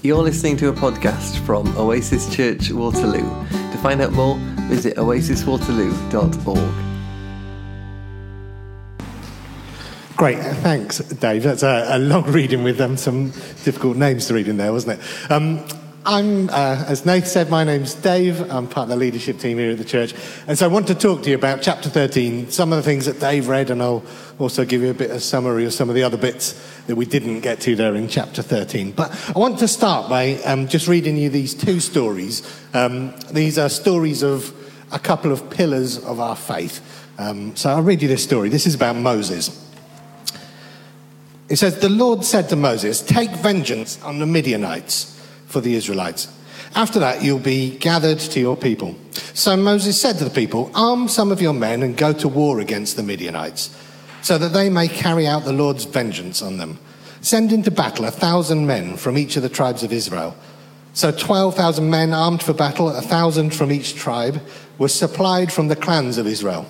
You're listening to a podcast from Oasis Church Waterloo. To find out more, visit oasiswaterloo.org. Great, thanks, Dave. That's a, a long reading with um, some difficult names to read in there, wasn't it? Um, I'm, uh, as Nath said, my name's Dave. I'm part of the leadership team here at the church. And so I want to talk to you about chapter 13, some of the things that Dave read, and I'll also give you a bit of summary of some of the other bits that we didn't get to there in chapter 13. But I want to start by um, just reading you these two stories. Um, these are stories of a couple of pillars of our faith. Um, so I'll read you this story. This is about Moses. It says, The Lord said to Moses, Take vengeance on the Midianites for the Israelites. After that, you'll be gathered to your people. So Moses said to the people, Arm some of your men and go to war against the Midianites, so that they may carry out the Lord's vengeance on them. Send into battle a thousand men from each of the tribes of Israel. So 12,000 men armed for battle, a thousand from each tribe, were supplied from the clans of Israel.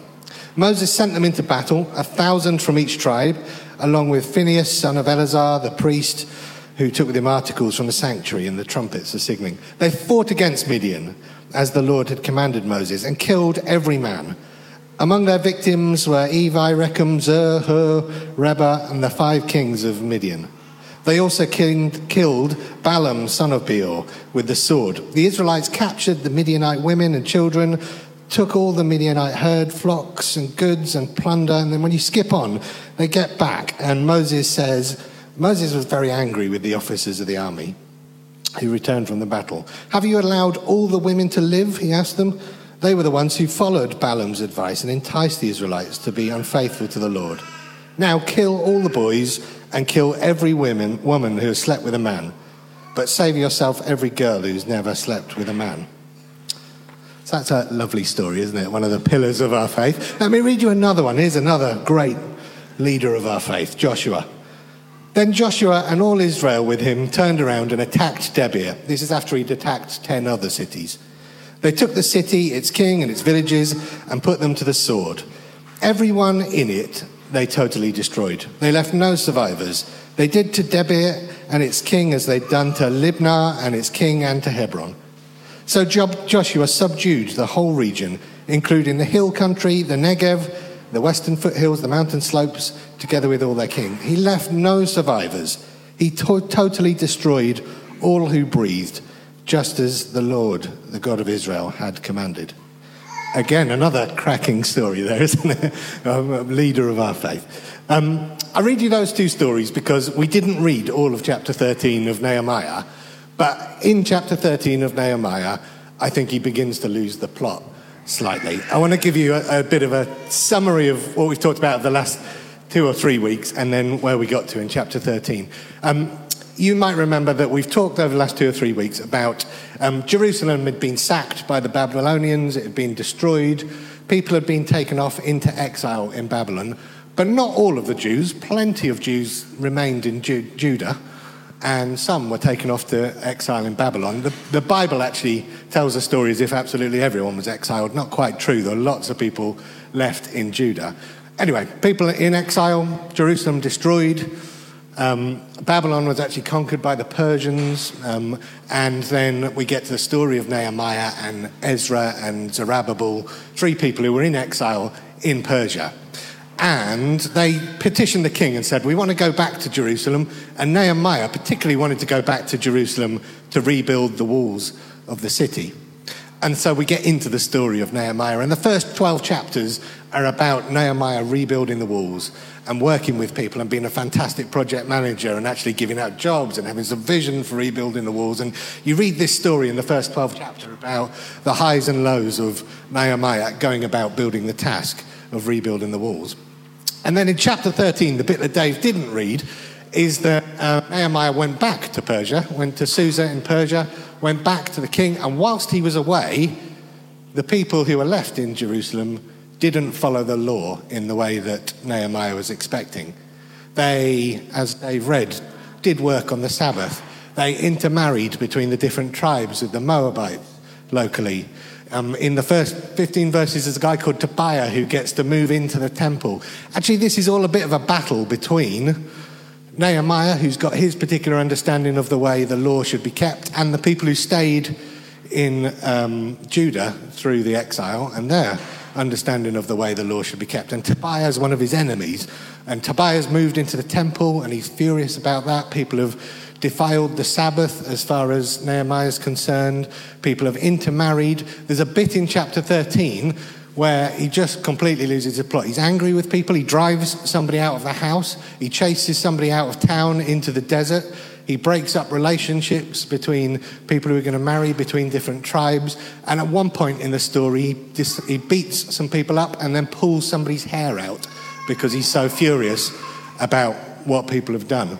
Moses sent them into battle, a thousand from each tribe, along with Phinehas, son of Eleazar, the priest, who took with articles from the sanctuary and the trumpets for signaling. They fought against Midian, as the Lord had commanded Moses, and killed every man. Among their victims were Evi, Rekem, Zur, Hur, Reba, and the five kings of Midian. They also killed Balaam, son of Beor, with the sword. The Israelites captured the Midianite women and children, took all the Midianite herd, flocks, and goods and plunder. And then when you skip on, they get back, and Moses says, Moses was very angry with the officers of the army who returned from the battle. Have you allowed all the women to live? He asked them. They were the ones who followed Balaam's advice and enticed the Israelites to be unfaithful to the Lord. Now kill all the boys and kill every woman, woman who has slept with a man, but save yourself every girl who's never slept with a man. So that's a lovely story, isn't it? One of the pillars of our faith. Let me read you another one. Here's another great leader of our faith, Joshua. Then Joshua and all Israel with him turned around and attacked Debir. This is after he'd attacked 10 other cities. They took the city, its king, and its villages and put them to the sword. Everyone in it they totally destroyed. They left no survivors. They did to Debir and its king as they'd done to Libnah and its king and to Hebron. So Joshua subdued the whole region, including the hill country, the Negev, the western foothills, the mountain slopes, together with all their king. He left no survivors. He to- totally destroyed all who breathed, just as the Lord, the God of Israel, had commanded. Again, another cracking story there, isn't it? a leader of our faith. Um, I read you those two stories because we didn't read all of chapter 13 of Nehemiah, but in chapter 13 of Nehemiah, I think he begins to lose the plot slightly. I want to give you a, a, bit of a summary of what we've talked about the last two or three weeks and then where we got to in chapter 13. Um, you might remember that we've talked over the last two or three weeks about um, Jerusalem had been sacked by the Babylonians, it had been destroyed, people had been taken off into exile in Babylon, but not all of the Jews. Plenty of Jews remained in Ju- Judah and some were taken off to exile in Babylon. The, the, Bible actually tells a story as if absolutely everyone was exiled. Not quite true, though. Lots of people left in Judah. Anyway, people in exile, Jerusalem destroyed. Um, Babylon was actually conquered by the Persians. Um, and then we get to the story of Nehemiah and Ezra and Zerubbabel, three people who were in exile in Persia. And they petitioned the king and said, We want to go back to Jerusalem. And Nehemiah particularly wanted to go back to Jerusalem to rebuild the walls of the city. And so we get into the story of Nehemiah. And the first 12 chapters are about Nehemiah rebuilding the walls and working with people and being a fantastic project manager and actually giving out jobs and having some vision for rebuilding the walls. And you read this story in the first 12 chapters about the highs and lows of Nehemiah going about building the task of rebuilding the walls. And then in chapter 13, the bit that Dave didn't read is that uh, Nehemiah went back to Persia, went to Susa in Persia, went back to the king, and whilst he was away, the people who were left in Jerusalem didn't follow the law in the way that Nehemiah was expecting. They, as Dave read, did work on the Sabbath. They intermarried between the different tribes of the Moabites locally. Um, in the first 15 verses, there's a guy called Tobiah who gets to move into the temple. Actually, this is all a bit of a battle between Nehemiah, who's got his particular understanding of the way the law should be kept, and the people who stayed in um, Judah through the exile and their understanding of the way the law should be kept. And Tobiah is one of his enemies. And Tobiah's moved into the temple and he's furious about that. People have defiled the Sabbath as far as Nehemiah is concerned. People have intermarried. There's a bit in chapter 13 where he just completely loses his plot. He's angry with people. He drives somebody out of the house. He chases somebody out of town into the desert. He breaks up relationships between people who are going to marry, between different tribes. And at one point in the story, he beats some people up and then pulls somebody's hair out because he's so furious about what people have done.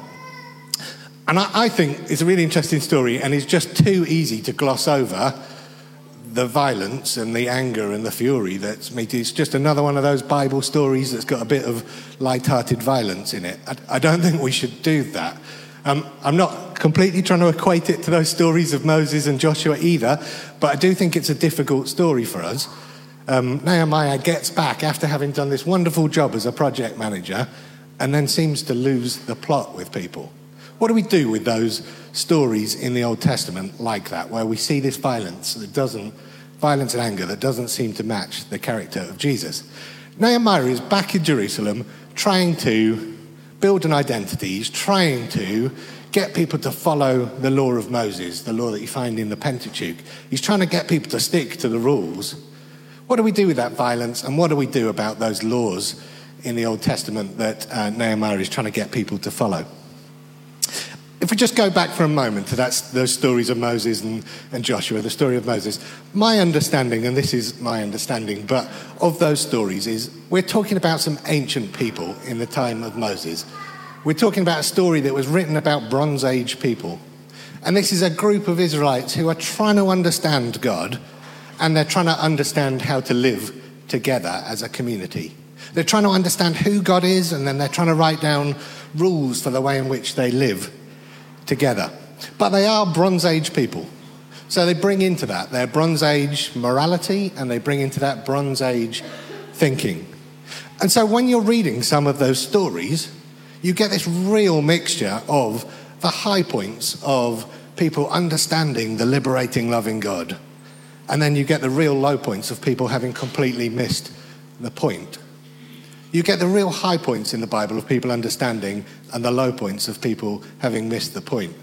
And I, I think it's a really interesting story, and it's just too easy to gloss over the violence and the anger and the fury that's made. It's just another one of those bible stories that's got a bit of light-hearted violence in it. I, I don't think we should do that. Um, i'm not completely trying to equate it to those stories of moses and joshua either but i do think it's a difficult story for us. Um, nehemiah gets back after having done this wonderful job as a project manager and then seems to lose the plot with people what do we do with those stories in the Old Testament like that, where we see this violence that doesn't, violence and anger that doesn't seem to match the character of Jesus? Nehemiah is back in Jerusalem trying to build an identity. He's trying to get people to follow the law of Moses, the law that you find in the Pentateuch. He's trying to get people to stick to the rules. What do we do with that violence, and what do we do about those laws in the Old Testament that uh, Nehemiah is trying to get people to follow? If we just go back for a moment to that, those stories of Moses and, and Joshua, the story of Moses, my understanding, and this is my understanding, but of those stories is we're talking about some ancient people in the time of Moses. We're talking about a story that was written about Bronze Age people. And this is a group of Israelites who are trying to understand God and they're trying to understand how to live together as a community. They're trying to understand who God is and then they're trying to write down rules for the way in which they live together. But they are Bronze Age people. So they bring into that their Bronze Age morality and they bring into that Bronze Age thinking. And so when you're reading some of those stories, you get this real mixture of the high points of people understanding the liberating, loving God. And then you get the real low points of people having completely missed the point. You get the real high points in the Bible of people understanding and the low points of people having missed the point.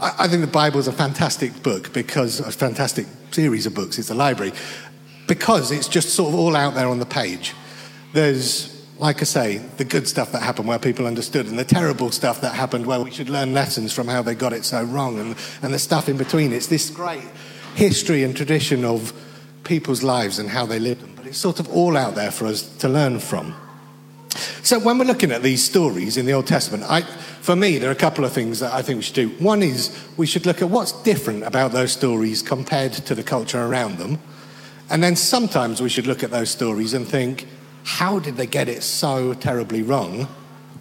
I, I think the Bible is a fantastic book because a fantastic series of books. It's a library because it's just sort of all out there on the page. There's, like I say, the good stuff that happened where people understood, and the terrible stuff that happened where we should learn lessons from how they got it so wrong, and, and the stuff in between. It's this great history and tradition of people's lives and how they lived them, but it's sort of all out there for us to learn from. So when we're looking at these stories in the Old Testament, I, for me, there are a couple of things that I think we should do. One is we should look at what's different about those stories compared to the culture around them. And then sometimes we should look at those stories and think, how did they get it so terribly wrong?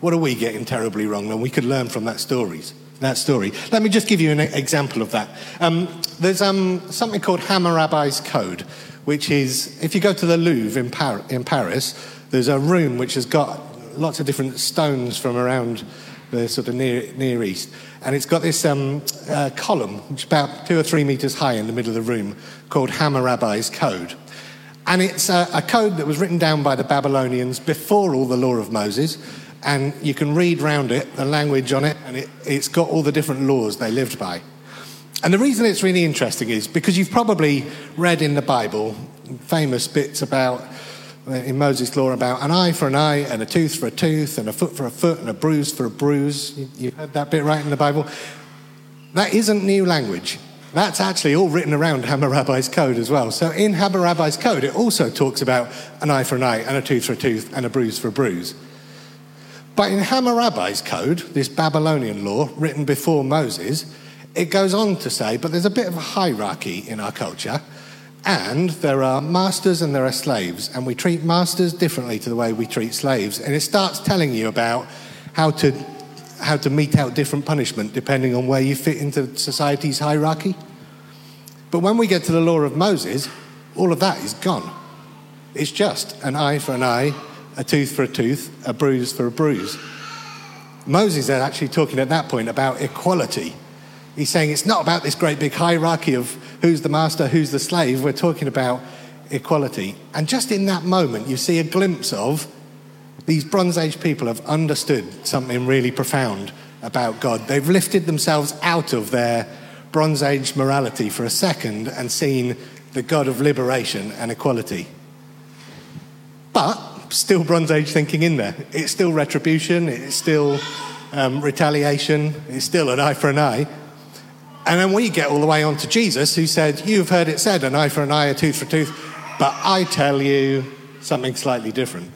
What are we getting terribly wrong? And we could learn from that stories. That story. Let me just give you an example of that. Um, there's um, something called Hammurabi's Code, which is if you go to the Louvre in, Par- in Paris, there's a room which has got lots of different stones from around the sort of near, near east. And it's got this um, uh, column, which is about two or three meters high in the middle of the room, called Hammurabi's Code. And it's a, a code that was written down by the Babylonians before all the law of Moses. And you can read round it, the language on it, and it, it's got all the different laws they lived by. And the reason it's really interesting is because you've probably read in the Bible famous bits about Uh, in Moses' law about an eye for an eye and a tooth for a tooth and a foot for a foot and a bruise for a bruise. You, you heard that bit right in the Bible? That isn't new language. That's actually all written around Hammurabi's code as well. So in Hammurabi's code, it also talks about an eye for an eye and a tooth for a tooth and a bruise for a bruise. But in Hammurabi's code, this Babylonian law written before Moses, it goes on to say, but there's a bit of a hierarchy in our culture. And there are masters and there are slaves, and we treat masters differently to the way we treat slaves. And it starts telling you about how to, how to mete out different punishment depending on where you fit into society's hierarchy. But when we get to the law of Moses, all of that is gone. It's just an eye for an eye, a tooth for a tooth, a bruise for a bruise. Moses is actually talking at that point about equality. He's saying it's not about this great big hierarchy of who's the master, who's the slave. We're talking about equality. And just in that moment, you see a glimpse of these Bronze Age people have understood something really profound about God. They've lifted themselves out of their Bronze Age morality for a second and seen the God of liberation and equality. But still Bronze Age thinking in there. It's still retribution, it's still um, retaliation, it's still an eye for an eye. And then we get all the way on to Jesus, who said, You've heard it said, an eye for an eye, a tooth for a tooth, but I tell you something slightly different.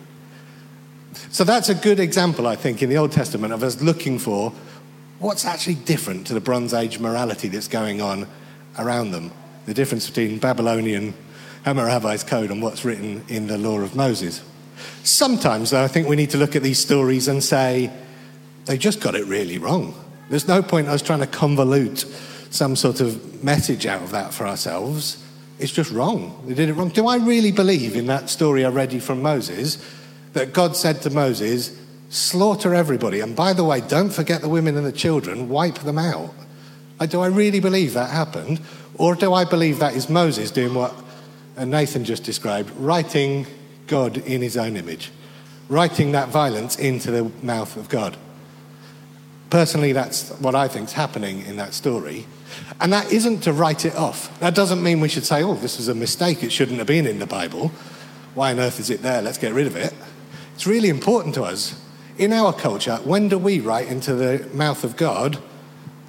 So that's a good example, I think, in the Old Testament of us looking for what's actually different to the Bronze Age morality that's going on around them. The difference between Babylonian Hammurabi's code and what's written in the law of Moses. Sometimes, though, I think we need to look at these stories and say, they just got it really wrong. There's no point us trying to convolute some sort of message out of that for ourselves. It's just wrong. They did it wrong. Do I really believe in that story I read you from Moses that God said to Moses, slaughter everybody? And by the way, don't forget the women and the children, wipe them out. Do I really believe that happened? Or do I believe that is Moses doing what Nathan just described, writing God in his own image, writing that violence into the mouth of God? Personally, that's what I think is happening in that story. And that isn't to write it off. That doesn't mean we should say, oh, this was a mistake. It shouldn't have been in the Bible. Why on earth is it there? Let's get rid of it. It's really important to us. In our culture, when do we write into the mouth of God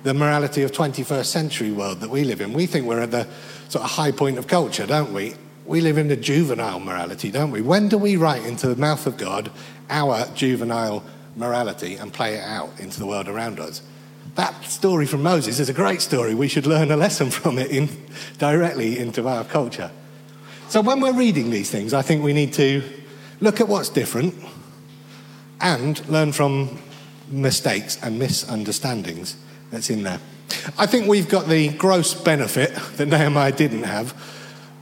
the morality of 21st century world that we live in? We think we're at the sort of high point of culture, don't we? We live in the juvenile morality, don't we? When do we write into the mouth of God our juvenile morality and play it out into the world around us? That story from Moses is a great story. We should learn a lesson from it in, directly into our culture. So when we're reading these things, I think we need to look at what's different and learn from mistakes and misunderstandings that's in there. I think we've got the gross benefit that Nehemiah didn't have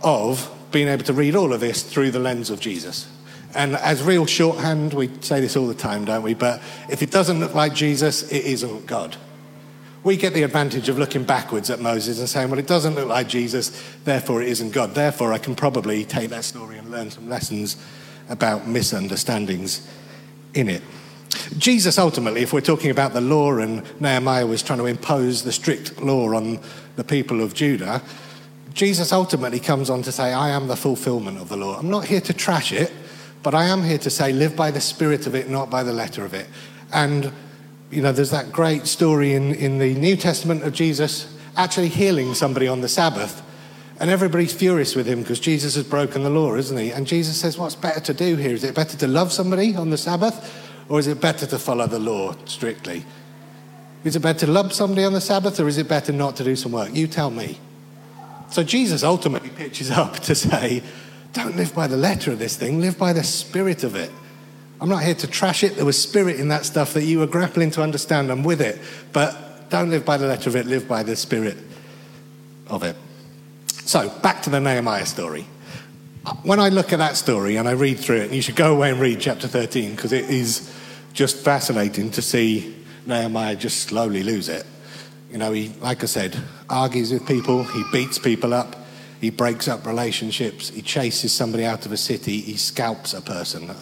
of being able to read all of this through the lens of Jesus. And as real shorthand, we say this all the time, don't we? But if it doesn't look like Jesus, it isn't God. We get the advantage of looking backwards at Moses and saying, well, it doesn't look like Jesus, therefore it isn't God. Therefore, I can probably take that story and learn some lessons about misunderstandings in it. Jesus ultimately, if we're talking about the law and Nehemiah was trying to impose the strict law on the people of Judah, Jesus ultimately comes on to say, I am the fulfillment of the law. I'm not here to trash it, but I am here to say, live by the spirit of it, not by the letter of it. And, you know, there's that great story in, in the New Testament of Jesus actually healing somebody on the Sabbath. And everybody's furious with him because Jesus has broken the law, isn't he? And Jesus says, What's better to do here? Is it better to love somebody on the Sabbath or is it better to follow the law strictly? Is it better to love somebody on the Sabbath or is it better not to do some work? You tell me. So Jesus ultimately pitches up to say, don't live by the letter of this thing, live by the spirit of it. I'm not here to trash it. There was spirit in that stuff that you were grappling to understand. I'm with it. But don't live by the letter of it, live by the spirit of it. So, back to the Nehemiah story when I look at that story and I read through it, and you should go away and read chapter 13 because it is just fascinating to see Nehemiah just slowly lose it. You know, he, like I said, argues with people, he beats people up, he breaks up relationships, he chases somebody out of a city, he scalps a person.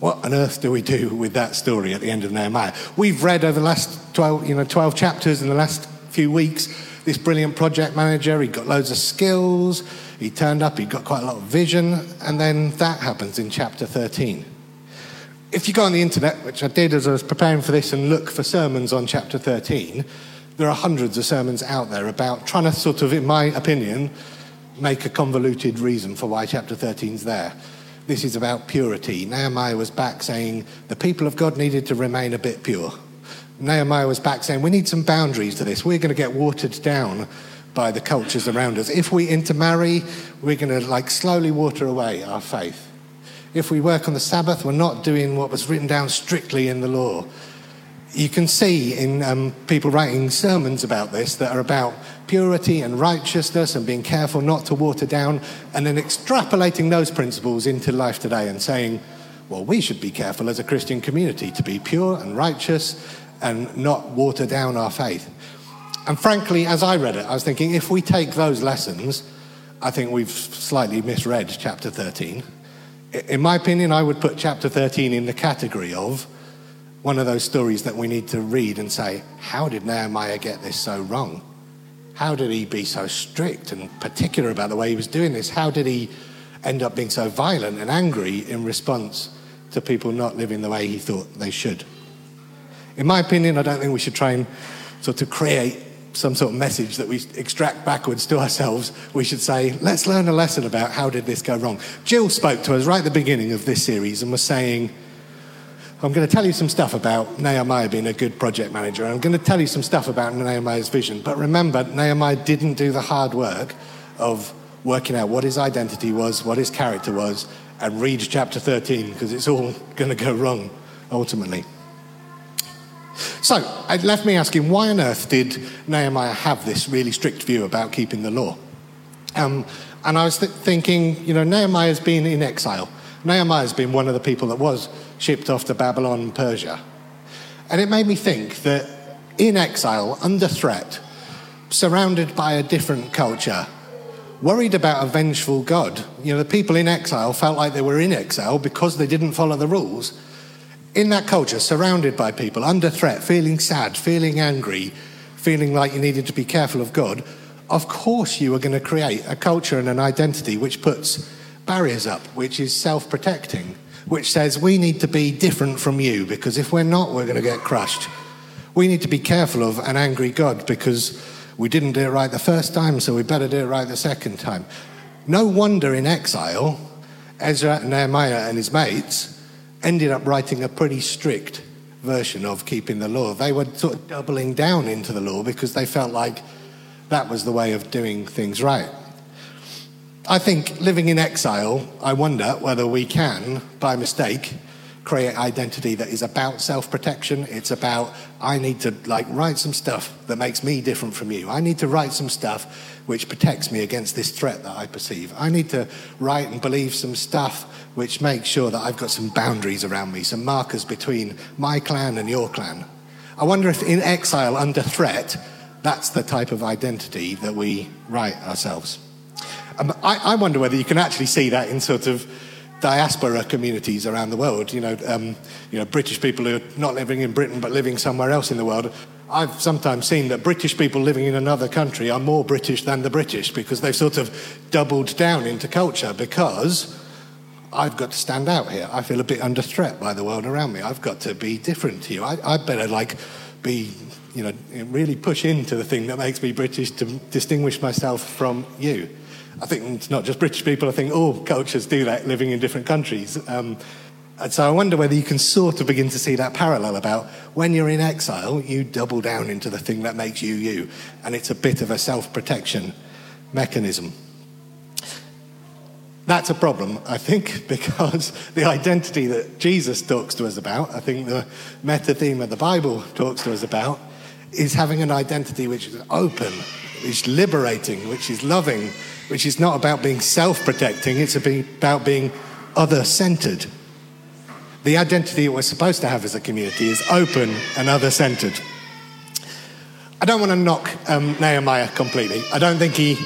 What on earth do we do with that story at the end of Nehemiah? We've read over the last 12, you know, 12 chapters in the last few weeks this brilliant project manager, he got loads of skills, he turned up, he got quite a lot of vision, and then that happens in chapter 13. If you go on the internet, which I did as I was preparing for this, and look for sermons on chapter 13, there are hundreds of sermons out there about trying to sort of, in my opinion, make a convoluted reason for why chapter 13 is there. This is about purity. Nehemiah was back saying the people of God needed to remain a bit pure. Nehemiah was back saying we need some boundaries to this. We're going to get watered down by the cultures around us. If we intermarry, we're going to like slowly water away our faith. If we work on the Sabbath, we're not doing what was written down strictly in the law. You can see in um, people writing sermons about this that are about purity and righteousness and being careful not to water down, and then extrapolating those principles into life today and saying, well, we should be careful as a Christian community to be pure and righteous and not water down our faith. And frankly, as I read it, I was thinking if we take those lessons, I think we've slightly misread chapter 13. In my opinion, I would put chapter 13 in the category of one of those stories that we need to read and say, how did Nehemiah get this so wrong? How did he be so strict and particular about the way he was doing this? How did he end up being so violent and angry in response to people not living the way he thought they should? In my opinion, I don't think we should try and sort of create some sort of message that we extract backwards to ourselves. We should say, let's learn a lesson about how did this go wrong. Jill spoke to us right at the beginning of this series and was saying, I'm going to tell you some stuff about Nehemiah being a good project manager. I'm going to tell you some stuff about Nehemiah's vision. But remember, Nehemiah didn't do the hard work of working out what his identity was, what his character was, and read chapter 13 because it's all going to go wrong ultimately. So it left me asking, why on earth did Nehemiah have this really strict view about keeping the law? Um, and I was th- thinking, you know, Nehemiah's been in exile. Nehemiah's been one of the people that was shipped off to Babylon and Persia. And it made me think that in exile, under threat, surrounded by a different culture, worried about a vengeful God, you know, the people in exile felt like they were in exile because they didn't follow the rules in that culture, surrounded by people, under threat, feeling sad, feeling angry, feeling like you needed to be careful of God, of course you are going to create a culture and an identity which puts barriers up, which is self protecting, which says we need to be different from you because if we're not, we're going to get crushed. We need to be careful of an angry God because we didn't do it right the first time, so we better do it right the second time. No wonder in exile, Ezra, Nehemiah, and his mates ended up writing a pretty strict version of keeping the law. They were sort of doubling down into the law because they felt like that was the way of doing things right. I think living in exile, I wonder whether we can, by mistake, create identity that is about self-protection. It's about I need to like write some stuff that makes me different from you. I need to write some stuff which protects me against this threat that I perceive. I need to write and believe some stuff which makes sure that I've got some boundaries around me, some markers between my clan and your clan. I wonder if in exile under threat, that's the type of identity that we write ourselves. Um, I, I wonder whether you can actually see that in sort of diaspora communities around the world. You know, um, you know, British people who are not living in Britain but living somewhere else in the world. I've sometimes seen that British people living in another country are more British than the British because they've sort of doubled down into culture because I've got to stand out here. I feel a bit under threat by the world around me. I've got to be different to you. I, I better like be, you know, really push into the thing that makes me British to distinguish myself from you. I think it's not just British people, I think all cultures do that living in different countries. Um, and so I wonder whether you can sort of begin to see that parallel about when you're in exile, you double down into the thing that makes you you. And it's a bit of a self protection mechanism. That's a problem, I think, because the identity that Jesus talks to us about, I think the meta theme of the Bible talks to us about, is having an identity which is open, which is liberating, which is loving, which is not about being self protecting, it's about being other centered. The identity we're supposed to have as a community is open and other centered. I don't want to knock um, Nehemiah completely. I don't think he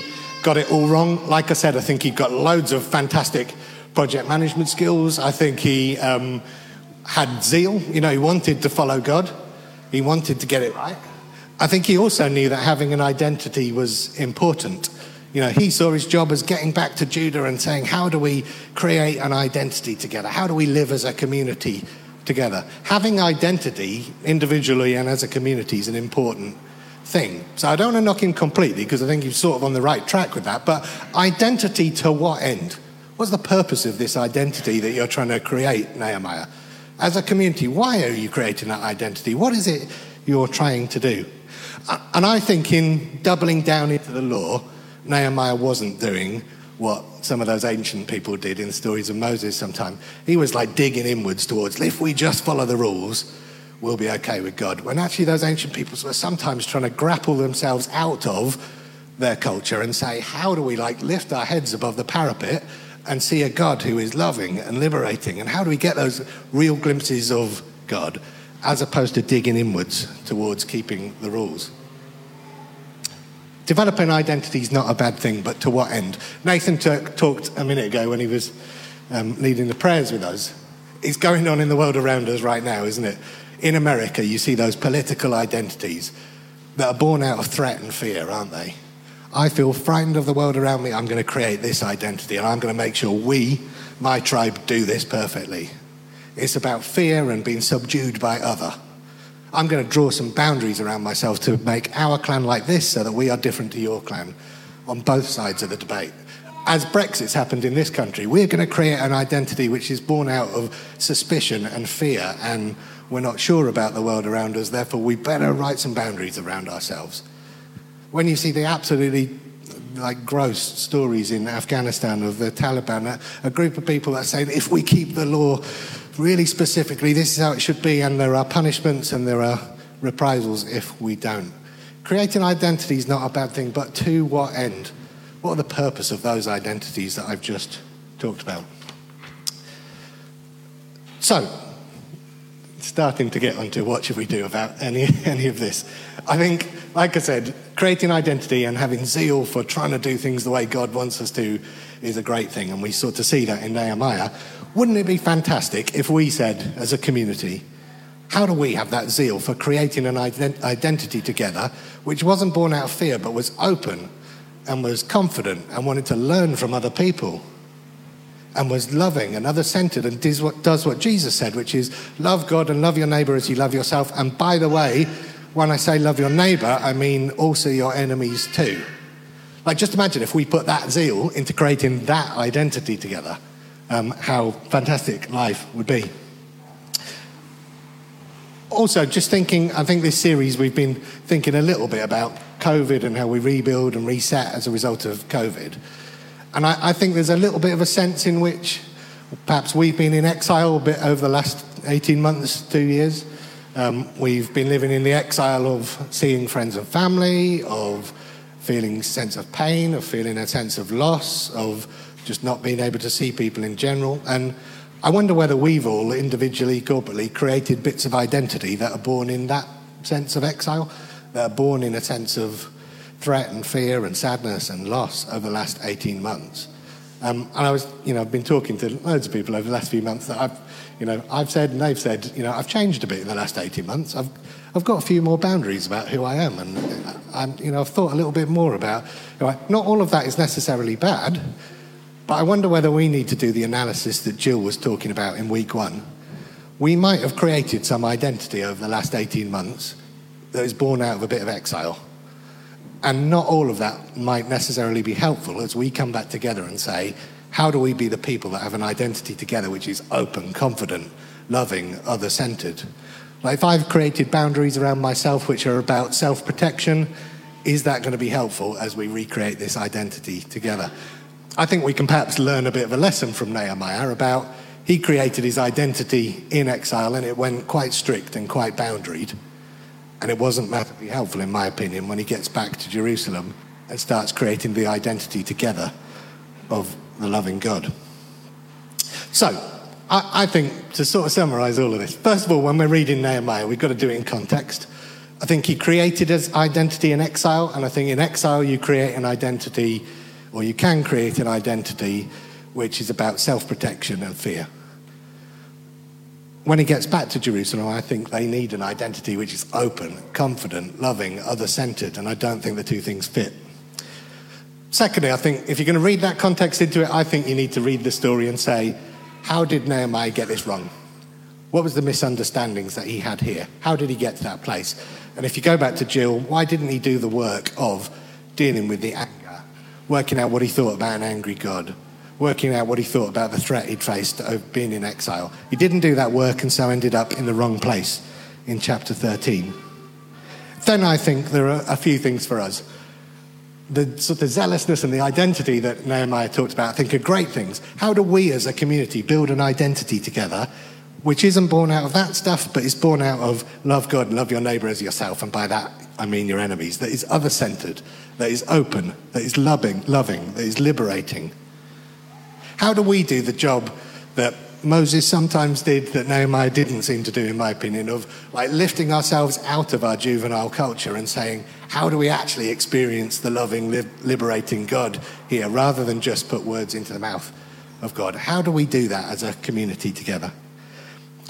got it all wrong. Like I said, I think he got loads of fantastic project management skills. I think he um, had zeal. You know, he wanted to follow God, he wanted to get it right. I think he also knew that having an identity was important. You know, he saw his job as getting back to Judah and saying, How do we create an identity together? How do we live as a community together? Having identity individually and as a community is an important thing. So I don't want to knock him completely because I think he's sort of on the right track with that. But identity to what end? What's the purpose of this identity that you're trying to create, Nehemiah? As a community, why are you creating that identity? What is it you're trying to do? And I think in doubling down into the law, Nehemiah wasn't doing what some of those ancient people did in the stories of Moses sometimes. He was like digging inwards towards, if we just follow the rules, we'll be okay with God. When actually those ancient peoples were sometimes trying to grapple themselves out of their culture and say, how do we like lift our heads above the parapet and see a God who is loving and liberating? And how do we get those real glimpses of God as opposed to digging inwards towards keeping the rules? Developing identity is not a bad thing, but to what end? Nathan t- talked a minute ago when he was um, leading the prayers with us. It's going on in the world around us right now, isn't it? In America, you see those political identities that are born out of threat and fear, aren't they? I feel frightened of the world around me. I'm going to create this identity and I'm going to make sure we, my tribe, do this perfectly. It's about fear and being subdued by other. I'm going to draw some boundaries around myself to make our clan like this so that we are different to your clan on both sides of the debate. As Brexit's happened in this country, we're going to create an identity which is born out of suspicion and fear, and we're not sure about the world around us, therefore, we better write some boundaries around ourselves. When you see the absolutely like gross stories in Afghanistan of the Taliban, a, a group of people that say if we keep the law really specifically, this is how it should be, and there are punishments and there are reprisals if we don't. Creating identity is not a bad thing, but to what end? What are the purpose of those identities that I've just talked about? So, starting to get onto what should we do about any, any of this. I think, like I said, creating identity and having zeal for trying to do things the way God wants us to is a great thing, and we sort of see that in Nehemiah. Wouldn't it be fantastic if we said, as a community, how do we have that zeal for creating an ident- identity together which wasn't born out of fear but was open and was confident and wanted to learn from other people and was loving and other centered and does what, does what Jesus said, which is love God and love your neighbor as you love yourself. And by the way, when I say love your neighbor, I mean also your enemies too. Like, just imagine if we put that zeal into creating that identity together um, how fantastic life would be. Also, just thinking, I think this series we've been thinking a little bit about COVID and how we rebuild and reset as a result of COVID. And I, I think there's a little bit of a sense in which perhaps we've been in exile a bit over the last 18 months, two years. Um, we've been living in the exile of seeing friends and family, of feeling sense of pain, of feeling a sense of loss, of just not being able to see people in general. And I wonder whether we've all individually, corporately, created bits of identity that are born in that sense of exile, that are born in a sense of threat and fear and sadness and loss over the last 18 months. Um, and I was, you know, I've been talking to loads of people over the last few months that I've, you know, I've said and they've said, you know, I've changed a bit in the last 18 months. I've, I've got a few more boundaries about who I am, and I'm, you know, I've thought a little bit more about. You know, not all of that is necessarily bad, but I wonder whether we need to do the analysis that Jill was talking about in week one. We might have created some identity over the last 18 months that is born out of a bit of exile. And not all of that might necessarily be helpful as we come back together and say, how do we be the people that have an identity together which is open, confident, loving, other centered? Like if I've created boundaries around myself which are about self protection, is that going to be helpful as we recreate this identity together? I think we can perhaps learn a bit of a lesson from Nehemiah about he created his identity in exile and it went quite strict and quite boundaried. And it wasn't massively helpful, in my opinion, when he gets back to Jerusalem and starts creating the identity together of the loving God. So, I, I think to sort of summarize all of this, first of all, when we're reading Nehemiah, we've got to do it in context. I think he created his identity in exile, and I think in exile you create an identity or you can create an identity which is about self protection and fear. When he gets back to Jerusalem, I think they need an identity which is open, confident, loving, other centered, and I don't think the two things fit. Secondly, I think if you're going to read that context into it, I think you need to read the story and say, how did Nehemiah get this wrong? What was the misunderstandings that he had here? How did he get to that place? And if you go back to Jill, why didn't he do the work of dealing with the working out what he thought about an angry God, working out what he thought about the threat he'd faced of being in exile. He didn't do that work and so ended up in the wrong place in chapter 13. Then I think there are a few things for us. The sort of zealousness and the identity that Nehemiah talked about, I think, are great things. How do we as a community build an identity together which isn't born out of that stuff, but is born out of love God and love your neighbor as yourself, and by that I mean your enemies, that is other centered, that is open, that is loving, loving, that is liberating. How do we do the job that Moses sometimes did that Nehemiah didn't seem to do, in my opinion, of like lifting ourselves out of our juvenile culture and saying, how do we actually experience the loving, liberating God here, rather than just put words into the mouth of God? How do we do that as a community together?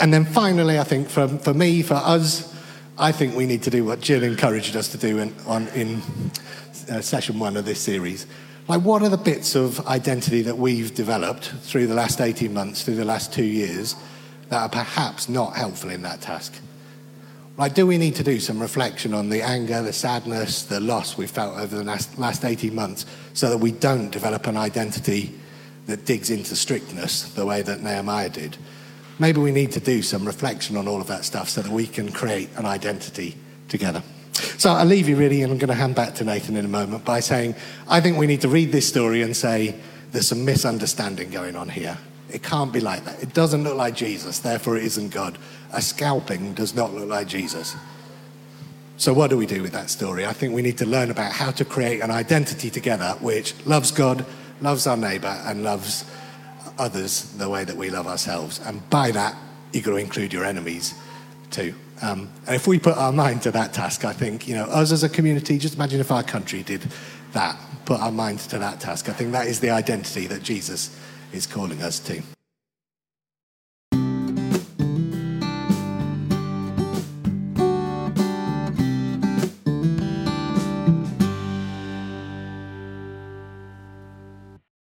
And then finally, I think for, for me, for us, I think we need to do what Jill encouraged us to do in, on, in uh, session one of this series. Like, what are the bits of identity that we've developed through the last 18 months, through the last two years, that are perhaps not helpful in that task? Like, do we need to do some reflection on the anger, the sadness, the loss we've felt over the last, last 18 months so that we don't develop an identity that digs into strictness the way that Nehemiah did? Maybe we need to do some reflection on all of that stuff so that we can create an identity together. So I'll leave you really, and I'm going to hand back to Nathan in a moment by saying, I think we need to read this story and say, there's some misunderstanding going on here. It can't be like that. It doesn't look like Jesus, therefore it isn't God. A scalping does not look like Jesus. So, what do we do with that story? I think we need to learn about how to create an identity together which loves God, loves our neighbor, and loves others the way that we love ourselves. And by that, you've got to include your enemies too. Um, and if we put our mind to that task, I think, you know, us as a community, just imagine if our country did that, put our mind to that task. I think that is the identity that Jesus is calling us to.